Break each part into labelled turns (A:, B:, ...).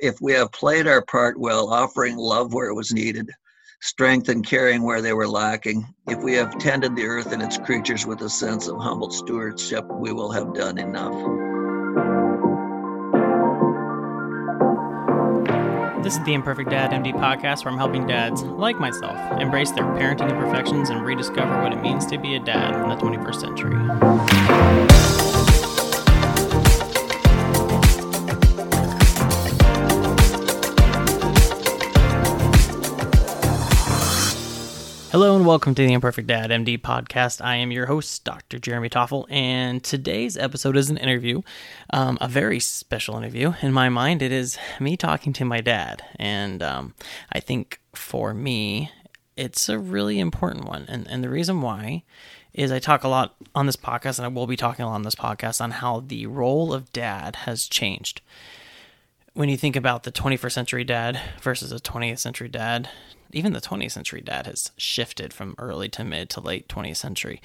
A: if we have played our part well, offering love where it was needed, strength and caring where they were lacking, if we have tended the earth and its creatures with a sense of humble stewardship, we will have done enough.
B: This is the Imperfect Dad MD podcast where I'm helping dads, like myself, embrace their parenting imperfections and rediscover what it means to be a dad in the 21st century. Hello and welcome to the Imperfect Dad MD podcast. I am your host, Dr. Jeremy Toffel, and today's episode is an interview, um, a very special interview. In my mind, it is me talking to my dad, and um, I think for me, it's a really important one. And, and the reason why is I talk a lot on this podcast, and I will be talking a lot on this podcast on how the role of dad has changed. When you think about the 21st century dad versus a 20th century dad, even the 20th century dad has shifted from early to mid to late 20th century.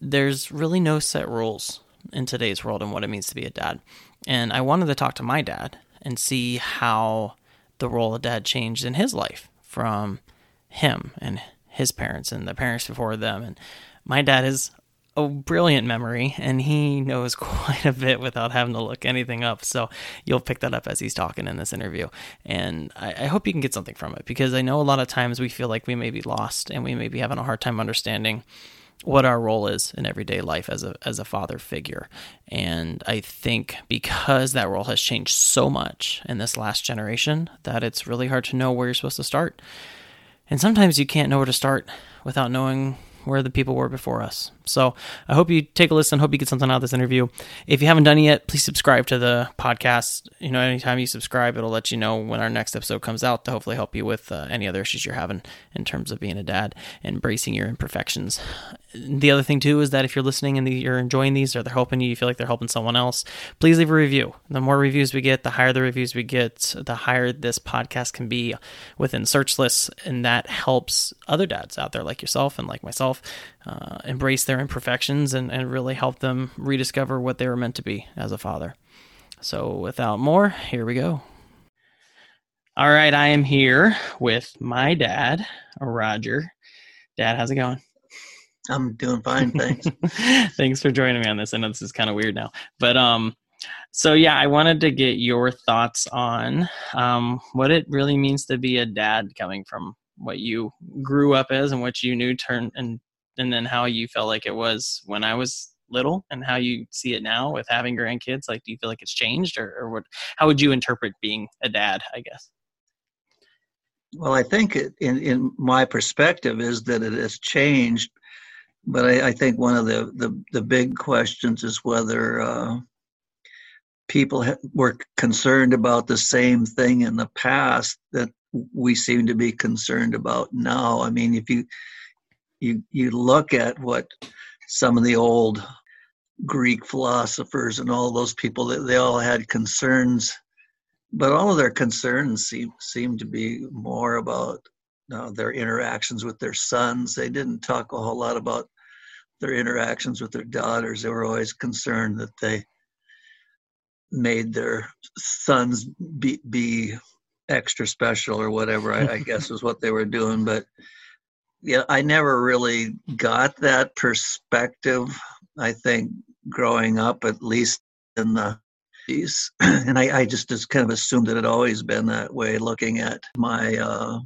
B: There's really no set rules in today's world and what it means to be a dad. And I wanted to talk to my dad and see how the role of dad changed in his life from him and his parents and the parents before them. And my dad is a brilliant memory and he knows quite a bit without having to look anything up. So you'll pick that up as he's talking in this interview. And I, I, hope you can get something from it because I know a lot of times we feel like we may be lost and we may be having a hard time understanding what our role is in everyday life as a as a father figure. And I think because that role has changed so much in this last generation that it's really hard to know where you're supposed to start. And sometimes you can't know where to start without knowing where the people were before us. So I hope you take a listen. Hope you get something out of this interview. If you haven't done it yet, please subscribe to the podcast. You know, anytime you subscribe, it'll let you know when our next episode comes out to hopefully help you with uh, any other issues you're having in terms of being a dad, embracing your imperfections. The other thing too is that if you're listening and you're enjoying these or they're helping you, you feel like they're helping someone else, please leave a review. The more reviews we get, the higher the reviews we get, the higher this podcast can be within search lists, and that helps other dads out there like yourself and like myself uh, embrace their imperfections and, and really help them rediscover what they were meant to be as a father. So, without more, here we go. All right, I am here with my dad, Roger. Dad, how's it going?
A: I'm doing fine, thanks.
B: thanks for joining me on this. I know this is kind of weird now, but um, so yeah, I wanted to get your thoughts on um, what it really means to be a dad, coming from what you grew up as and what you knew turn and and then how you felt like it was when I was little and how you see it now with having grandkids like do you feel like it's changed or, or what how would you interpret being a dad i guess
A: well i think it, in, in my perspective is that it has changed but i, I think one of the, the, the big questions is whether uh, people ha- were concerned about the same thing in the past that we seem to be concerned about now i mean if you you you look at what some of the old Greek philosophers and all those people that they all had concerns, but all of their concerns seem seem to be more about uh, their interactions with their sons. They didn't talk a whole lot about their interactions with their daughters. They were always concerned that they made their sons be be extra special or whatever. I, I guess was what they were doing, but yeah, I never really got that perspective. I think growing up, at least in the and I, I just just kind of assumed that it had always been that way. Looking at my uh,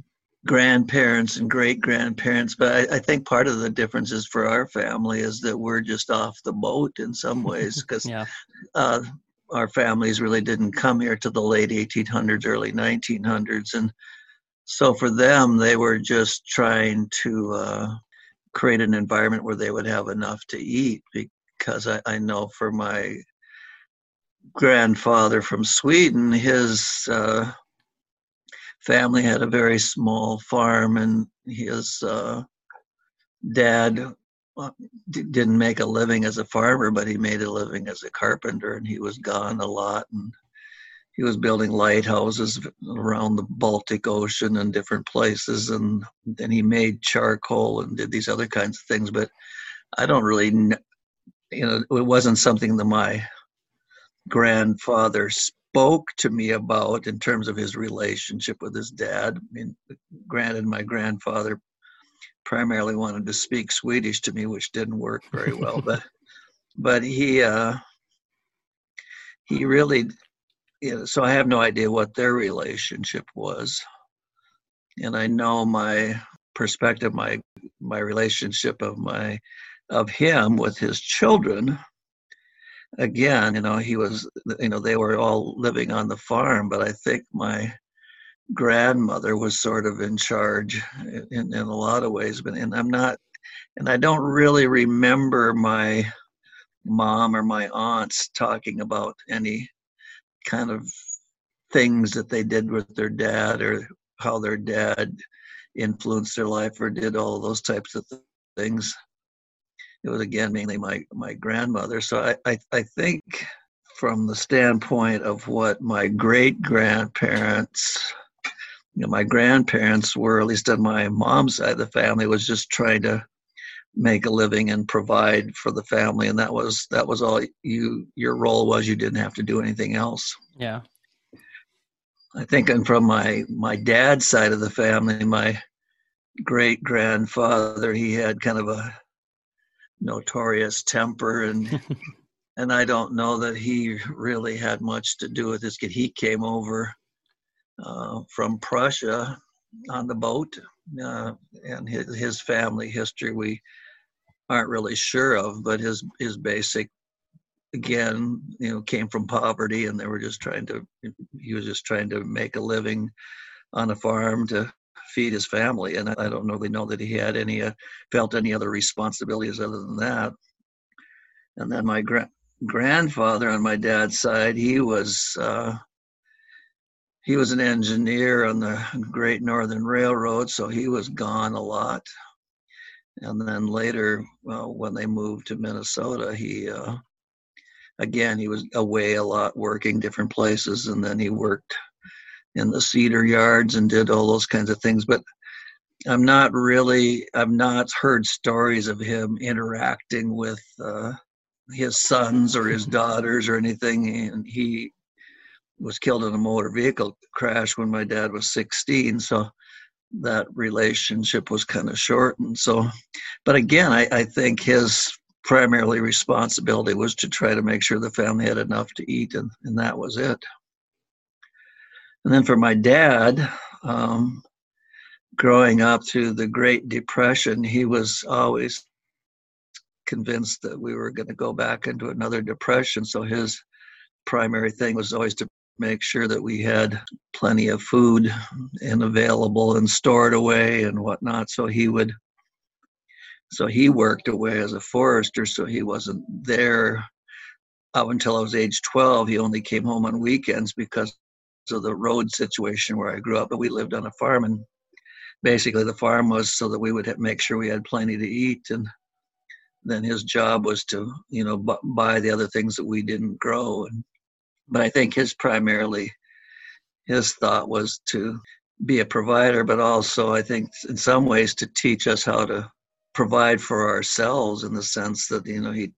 A: grandparents and great grandparents, but I, I, think part of the difference is for our family is that we're just off the boat in some ways because yeah. uh, our families really didn't come here to the late 1800s, early 1900s, and so for them, they were just trying to uh, create an environment where they would have enough to eat. Because I, I know for my grandfather from Sweden, his uh, family had a very small farm, and his uh, dad uh, didn't make a living as a farmer, but he made a living as a carpenter, and he was gone a lot. And he was building lighthouses around the Baltic Ocean and different places, and then he made charcoal and did these other kinds of things. But I don't really, you know, it wasn't something that my grandfather spoke to me about in terms of his relationship with his dad. I mean, granted, my grandfather primarily wanted to speak Swedish to me, which didn't work very well, but but he uh, he really you know, so I have no idea what their relationship was, and I know my perspective, my my relationship of my of him with his children again, you know, he was, you know, they were all living on the farm, but I think my grandmother was sort of in charge in, in a lot of ways. But and I'm not, and I don't really remember my mom or my aunts talking about any kind of things that they did with their dad or how their dad influenced their life or did all those types of things it was again mainly my my grandmother. So I, I, I think from the standpoint of what my great grandparents, you know, my grandparents were, at least on my mom's side of the family, was just trying to make a living and provide for the family, and that was that was all you your role was. You didn't have to do anything else.
B: Yeah.
A: I think, and from my my dad's side of the family, my great grandfather, he had kind of a notorious temper and and I don't know that he really had much to do with this kid. He came over uh, from Prussia on the boat, uh, and his, his family history we aren't really sure of, but his his basic again, you know, came from poverty, and they were just trying to he was just trying to make a living on a farm to feed his family. And I don't really know that he had any, uh, felt any other responsibilities other than that. And then my gra- grandfather on my dad's side, he was, uh, he was an engineer on the Great Northern Railroad, so he was gone a lot. And then later, well, when they moved to Minnesota, he, uh, again, he was away a lot, working different places, and then he worked in the cedar yards and did all those kinds of things. But I'm not really, I've not heard stories of him interacting with uh, his sons or his daughters or anything. And he was killed in a motor vehicle crash when my dad was 16. So that relationship was kind of shortened. So, but again, I, I think his primarily responsibility was to try to make sure the family had enough to eat, and, and that was it. And then for my dad, um, growing up through the Great Depression, he was always convinced that we were going to go back into another depression. So his primary thing was always to make sure that we had plenty of food and available and stored away and whatnot. So he would, so he worked away as a forester. So he wasn't there up until I was age 12. He only came home on weekends because of the road situation where I grew up, but we lived on a farm, and basically the farm was so that we would make sure we had plenty to eat, and then his job was to you know b- buy the other things that we didn't grow. And but I think his primarily his thought was to be a provider, but also I think in some ways to teach us how to provide for ourselves in the sense that you know he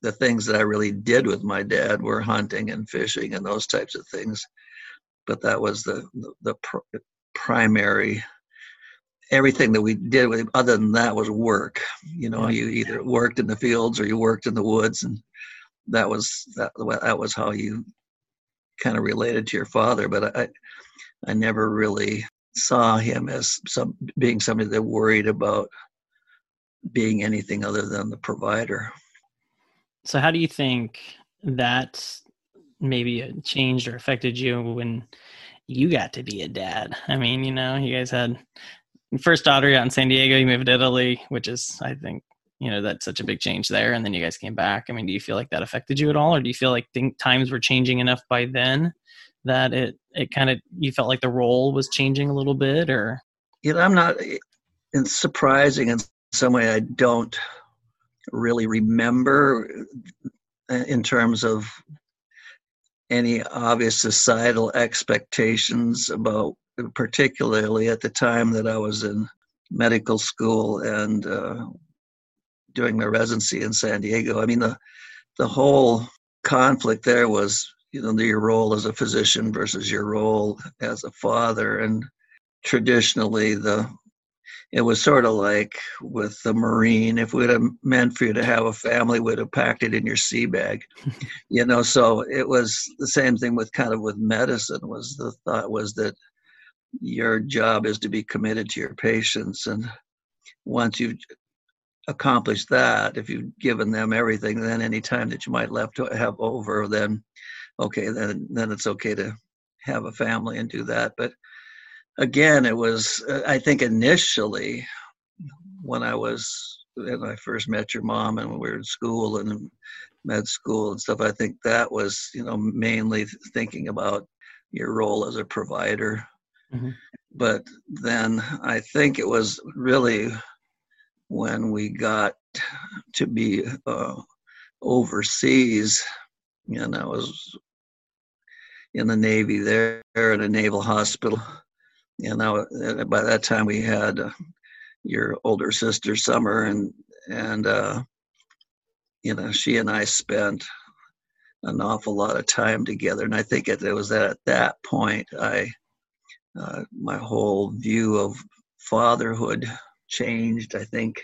A: the things that I really did with my dad were hunting and fishing and those types of things. But that was the the, the pr- primary. Everything that we did with him, other than that, was work. You know, you either worked in the fields or you worked in the woods, and that was that. That was how you kind of related to your father. But I, I never really saw him as some being somebody that worried about being anything other than the provider.
B: So, how do you think that maybe changed or affected you when you got to be a dad? I mean, you know, you guys had first daughter out in San Diego, you moved to Italy, which is, I think, you know, that's such a big change there. And then you guys came back. I mean, do you feel like that affected you at all, or do you feel like think times were changing enough by then that it it kind of you felt like the role was changing a little bit, or?
A: You know, I'm not. It's surprising in some way. I don't really remember uh, in terms of any obvious societal expectations about particularly at the time that I was in medical school and uh, doing my residency in San Diego. I mean, the the whole conflict there was you know your role as a physician versus your role as a father and traditionally the it was sort of like with the marine if we'd have meant for you to have a family we'd have packed it in your sea bag. You know so it was the same thing with kind of with medicine was the thought was that your job is to be committed to your patients and once you've accomplished that if you've given them everything then any time that you might left to have over then okay then then it's okay to have a family and do that but again it was i think initially when i was when i first met your mom and we were in school and med school and stuff i think that was you know mainly thinking about your role as a provider mm-hmm. but then i think it was really when we got to be uh, overseas, and I was in the Navy there at a naval hospital. And know, by that time, we had uh, your older sister, Summer, and and uh, you know she and I spent an awful lot of time together. And I think it, it was that at that point I uh, my whole view of fatherhood changed. I think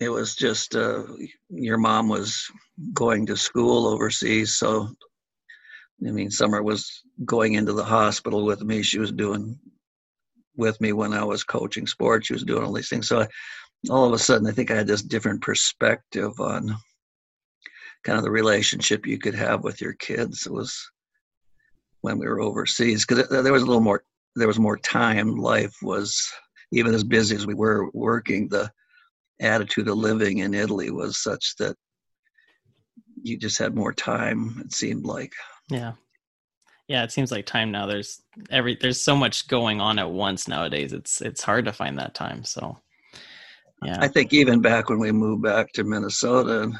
A: it was just uh, your mom was going to school overseas, so I mean, Summer was going into the hospital with me. She was doing with me when I was coaching sports. She was doing all these things. So I, all of a sudden, I think I had this different perspective on kind of the relationship you could have with your kids. It was when we were overseas because there was a little more. There was more time. Life was even as busy as we were working, the attitude of living in Italy was such that you just had more time, it seemed like.
B: Yeah. Yeah, it seems like time now. There's every there's so much going on at once nowadays. It's it's hard to find that time. So
A: yeah. I think even back when we moved back to Minnesota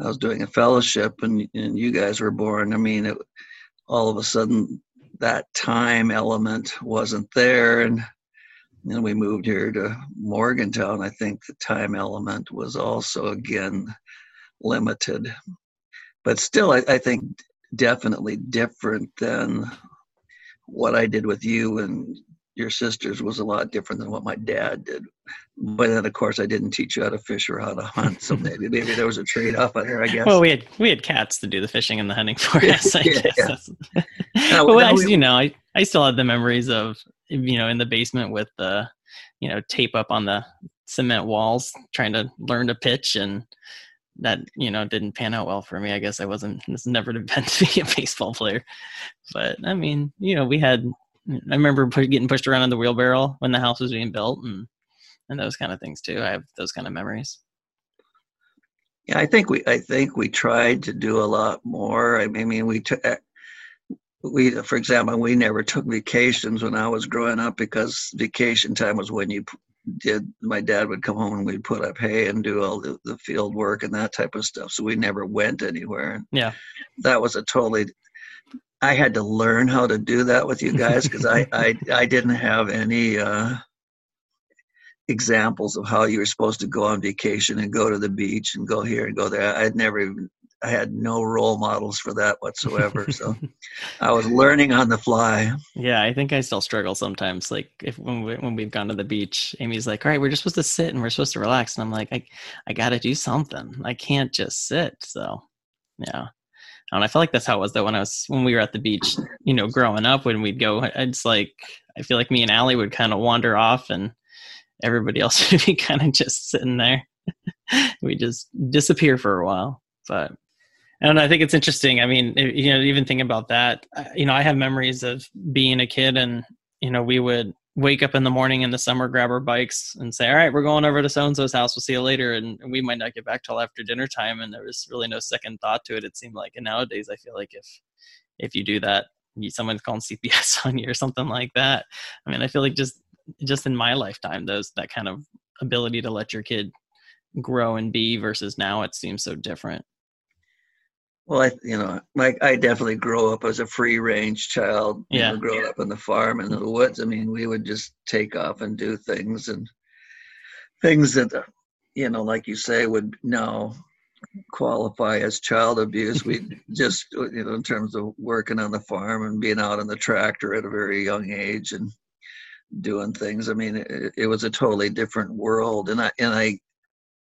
A: I was doing a fellowship and and you guys were born, I mean it all of a sudden that time element wasn't there and then we moved here to Morgantown. I think the time element was also again limited, but still, I, I think definitely different than what I did with you and your sisters was a lot different than what my dad did. But then, of course, I didn't teach you how to fish or how to hunt, so maybe maybe there was a trade off there. I guess.
B: Well, we had we had cats to do the fishing and the hunting for us. I yeah, guess. Yeah. no, well, no, I, you know, I I still have the memories of you know in the basement with the you know tape up on the cement walls trying to learn to pitch and that you know didn't pan out well for me i guess i wasn't never meant to be a baseball player. But i mean you know we had i remember getting pushed around in the wheelbarrow when the house was being built and and those kind of things too. I have those kind of memories.
A: Yeah i think we i think we tried to do a lot more. I mean we took eh, we for example we never took vacations when i was growing up because vacation time was when you did my dad would come home and we'd put up hay and do all the, the field work and that type of stuff so we never went anywhere.
B: Yeah.
A: that was a totally i had to learn how to do that with you guys because I, I i didn't have any uh examples of how you were supposed to go on vacation and go to the beach and go here and go there. I'd never even I had no role models for that whatsoever. So I was learning on the fly.
B: Yeah, I think I still struggle sometimes. Like if when we, when we've gone to the beach, Amy's like, "All right, we're just supposed to sit and we're supposed to relax," and I'm like, "I I got to do something. I can't just sit." So yeah. And I feel like that's how it was though when I was when we were at the beach, you know, growing up when we'd go it's like I feel like me and Allie would kind of wander off and everybody else would be kind of just sitting there. we just disappear for a while. But and I think it's interesting. I mean, you know, even thinking about that, you know, I have memories of being a kid and, you know, we would wake up in the morning in the summer, grab our bikes and say, all right, we're going over to so-and-so's house. We'll see you later. And we might not get back till after dinner time. And there was really no second thought to it. It seemed like, and nowadays I feel like if, if you do that, someone's calling CPS on you or something like that. I mean, I feel like just, just in my lifetime, those, that kind of ability to let your kid grow and be versus now it seems so different.
A: Well, I you know, like I definitely grew up as a free range child.
B: Yeah,
A: you know, growing up in the farm and in the woods. I mean, we would just take off and do things and things that, you know, like you say, would now qualify as child abuse. We just, uh, you know, in terms of working on the farm and being out on the tractor at a very young age and doing things. I mean, it, it was a totally different world, and I and I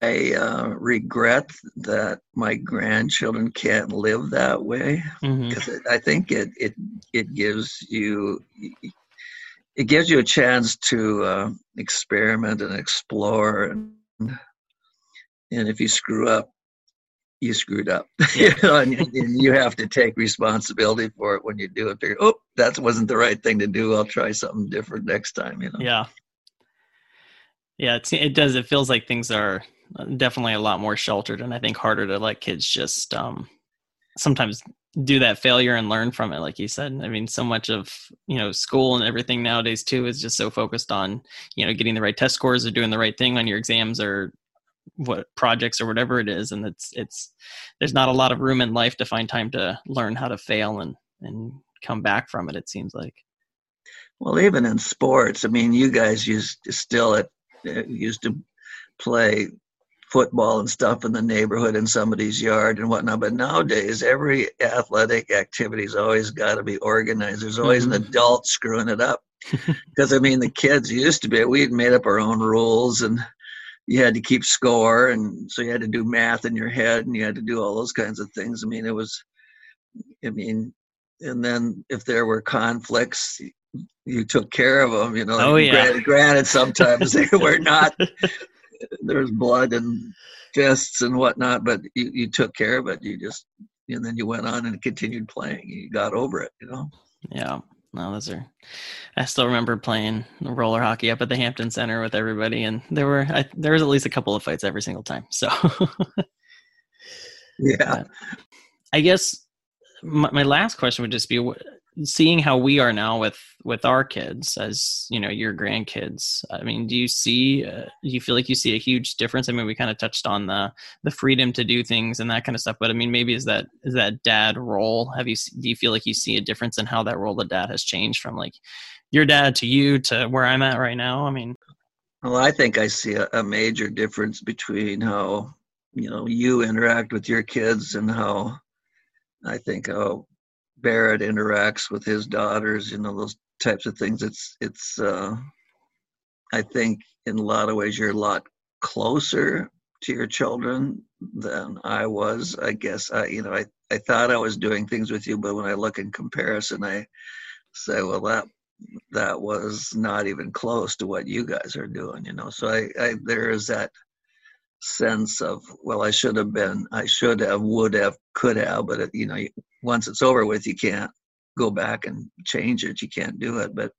A: I uh, regret that my grandchildren can't live that way because mm-hmm. I think it it it gives you it gives you a chance to uh, experiment and explore and and if you screw up you screwed up. You know, and, and, you have to take responsibility for it when you do it figure oh that wasn't the right thing to do. I'll try something different next time you know?
B: Yeah. Yeah it, it does it feels like things are definitely a lot more sheltered and i think harder to let kids just um sometimes do that failure and learn from it like you said. I mean so much of you know school and everything nowadays too is just so focused on you know getting the right test scores or doing the right thing on your exams or what projects or whatever it is and it's it's there's not a lot of room in life to find time to learn how to fail and and come back from it it seems like.
A: Well even in sports i mean you guys used to still at uh, used to play football and stuff in the neighborhood in somebody's yard and whatnot. But nowadays, every athletic activity's always got to be organized. There's always mm-hmm. an adult screwing it up. Because I mean, the kids used to be. We had made up our own rules, and you had to keep score, and so you had to do math in your head, and you had to do all those kinds of things. I mean, it was. I mean, and then if there were conflicts, you took care of them. You know.
B: Oh yeah.
A: Granted, granted sometimes they were not there's blood and fists and whatnot, but you, you took care of it. You just and then you went on and continued playing. You got over it, you know.
B: Yeah. No, those are. I still remember playing roller hockey up at the Hampton Center with everybody, and there were I, there was at least a couple of fights every single time. So.
A: yeah.
B: I guess my, my last question would just be seeing how we are now with with our kids as you know your grandkids i mean do you see uh, do you feel like you see a huge difference? I mean we kind of touched on the the freedom to do things and that kind of stuff but i mean maybe is that is that dad role have you do you feel like you see a difference in how that role of dad has changed from like your dad to you to where i'm at right now? I mean
A: well i think i see a, a major difference between how you know you interact with your kids and how i think how Barrett interacts with his daughters, you know, those types of things. It's it's uh, I think in a lot of ways you're a lot closer to your children than I was. I guess I you know I, I thought I was doing things with you, but when I look in comparison I say, well that that was not even close to what you guys are doing, you know. So I, I there is that sense of well i should have been i should have would have could have but it, you know once it's over with you can't go back and change it. You can't do it. But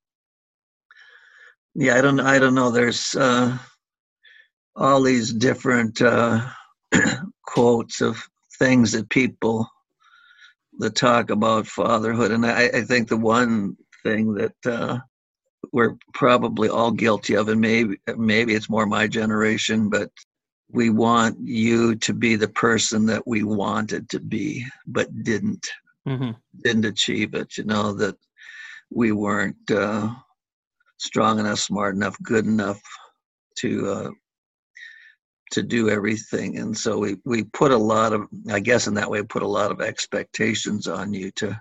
A: yeah i don't i don't know. There's uh all these different uh quotes of things that people that talk about fatherhood. And i i think the one thing that uh we're probably all guilty of and maybe maybe it's more my generation but we want you to be the person that we wanted to be but didn't. Mm-hmm. didn't achieve it you know that we weren't uh, strong enough smart enough good enough to uh, to do everything. And so we we put a lot of i guess in that way put a lot of expectations on you to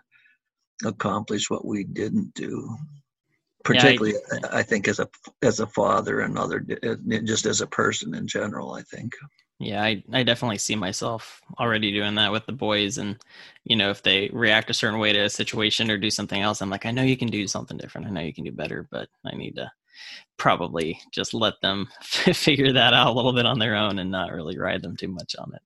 A: accomplish what we didn't do particularly yeah, I, I, think as a as a father and other just as a person in general i think.
B: Yeah I, I definitely see myself already doing that with the boys and you know if they react a certain way to a situation or do something else i'm like i know you can do something different. I know you can do better but i need to probably just let them figure that out a little bit on their own and not really ride them too much on it.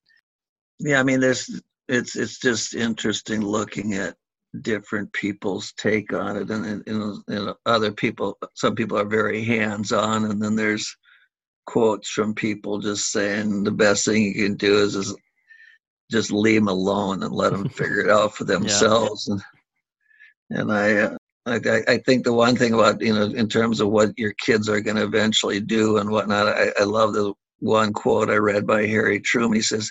A: Yeah i mean there's it's it's just interesting looking at different people's take on it and, and, and other people some people are very hands-on and then there's quotes from people just saying the best thing you can do is, is just leave them alone and let them figure it out for themselves yeah. and and I, uh, I I think the one thing about you know in terms of what your kids are going to eventually do and whatnot I, I love the one quote I read by Harry Truman he says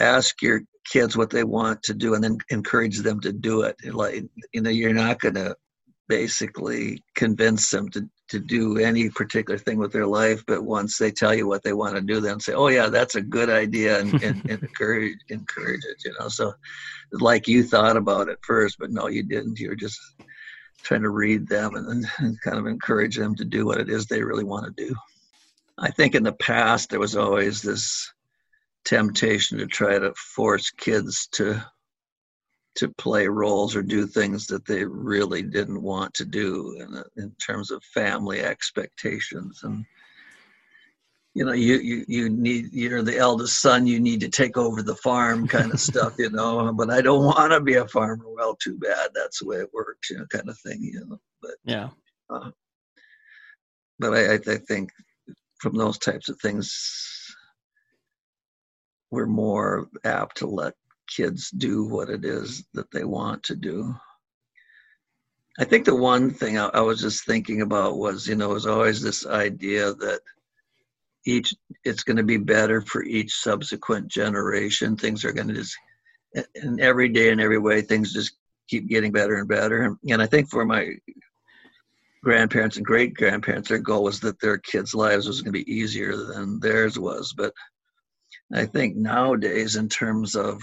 A: ask your kids what they want to do and then encourage them to do it like you know you're not going to basically convince them to to do any particular thing with their life, but once they tell you what they want to do, then say, "Oh yeah, that's a good idea," and, and, and encourage encourage it. You know, so like you thought about it first, but no, you didn't. You're just trying to read them and, and kind of encourage them to do what it is they really want to do. I think in the past there was always this temptation to try to force kids to to play roles or do things that they really didn't want to do in, in terms of family expectations. And you know you, you you need you're the eldest son you need to take over the farm kind of stuff you know but i don't want to be a farmer. Well too bad. That's the way it works you know kind of thing you know but
B: yeah. uh,
A: but I, I think from those types of things we're more apt to let kids do what it is that they want to do. I think the one thing I, I was just thinking about was, you know, was always this idea that each it's going to be better for each subsequent generation. Things are going to just, in every day and every way, things just keep getting better and better. And I think for my grandparents and great grandparents, their goal was that their kids' lives was going to be easier than theirs was. But I think nowadays, in terms of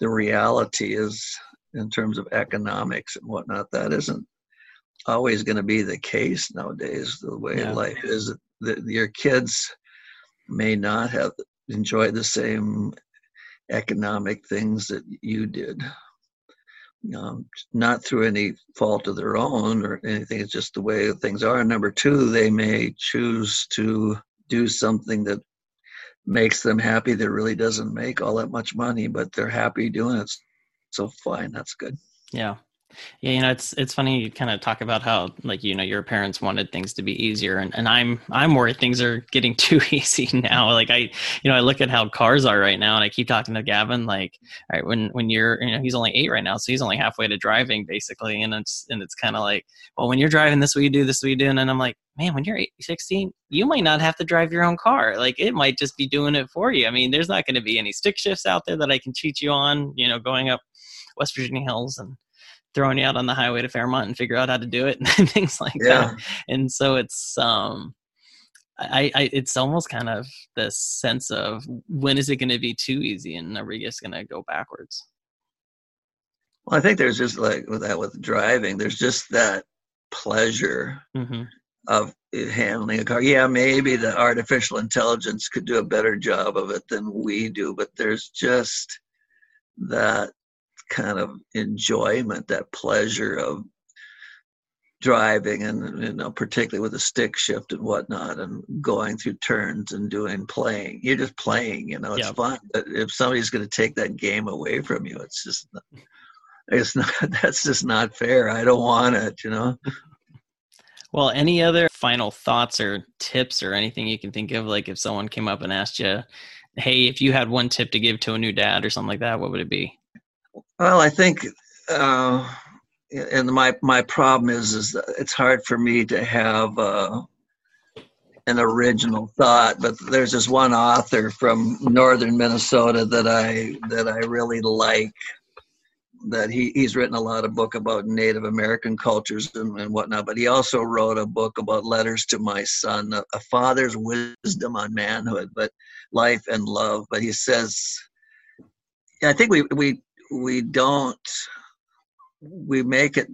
A: the reality is in terms of economics and whatnot that isn't always going to be the case nowadays the way yeah. life is. That your kids may not have enjoyed the same economic things that you did. Um, not through any fault of their own or anything it's just the way things are. Number two they may choose to do something that makes them happy that really doesn't make all that much money, but they're happy doing it. So fine, that's good.
B: Yeah. Yeah, you know, it's it's funny you kind of talk about how like you know your parents wanted things to be easier, and, and I'm I'm worried things are getting too easy now. Like I, you know, I look at how cars are right now, and I keep talking to Gavin like, all right, when when you're you know he's only eight right now, so he's only halfway to driving basically, and it's and it's kind of like, well, when you're driving, this what you do, this what you do, and I'm like, man, when you're 16, you might not have to drive your own car. Like it might just be doing it for you. I mean, there's not going to be any stick shifts out there that I can cheat you on, you know, going up West Virginia hills and throwing you out on the highway to Fairmont and figure out how to do it and things like yeah. that. And so it's um I, I it's almost kind of this sense of when is it going to be too easy and are we just going to go backwards?
A: Well, I think there's just like with that with driving, there's just that pleasure mm-hmm. of handling a car. Yeah, maybe the artificial intelligence could do a better job of it than we do, but there's just that kind of enjoyment, that pleasure of driving and you know particularly with a stick shift and whatnot and going through turns and doing playing. You're just playing you know it's fun but if somebody's going to take that game away from you it's just not, it's not that's just not fair. I don't want it you know?
B: Well any other final thoughts or tips or anything you can think of? Like if someone came up and asked you hey if you had one tip to give to a new dad or something like that what would it be
A: well, I think, uh, and my my problem is is it's hard for me to have uh, an original thought. But there's this one author from northern Minnesota that I that I really like. That he, he's written a lot of book about Native American cultures and, and whatnot, but he also wrote a book about letters to my son, a, a father's wisdom on manhood, but life and love. But he says, I think we we we don't we make it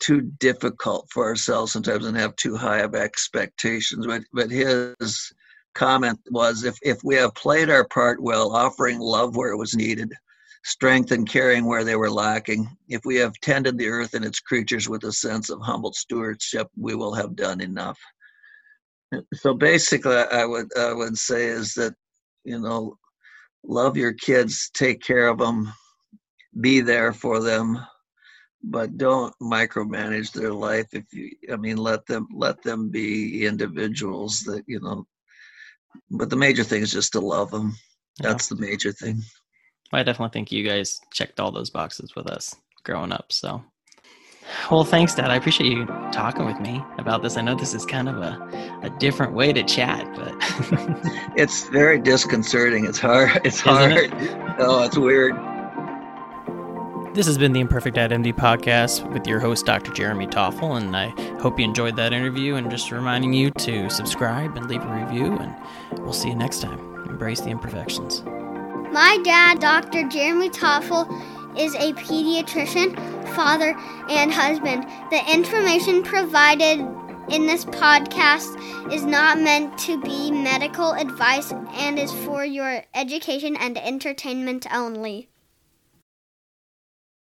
A: too difficult for ourselves sometimes and have too high of expectations. But but his comment was if if we have played our part well offering love where it was needed strength and caring where they were lacking if we have tended the earth and its creatures with a sense of humble stewardship we will have done enough. So basically i would i would say is that you know love your kids take care of them be there for them but don't micromanage their life if you i mean let them let them be individuals that you know but the major thing is just to love them. That's yeah. the major thing.
B: I definitely think you guys checked all those boxes with us growing up so. Well thanks dad. I appreciate you talking with me about this. I know this is kind of a, a different way to chat but
A: it's very disconcerting. It's hard it's Isn't hard. It? oh it's weird
B: This has been the Imperfect MD podcast with your host, Dr. Jeremy Toffel, and I hope you enjoyed that interview. And just reminding you to subscribe and leave a review, and we'll see you next time. Embrace the imperfections.
C: My dad, Dr. Jeremy Toffel, is a pediatrician, father, and husband. The information provided in this podcast is not meant to be medical advice and is for your education and entertainment only.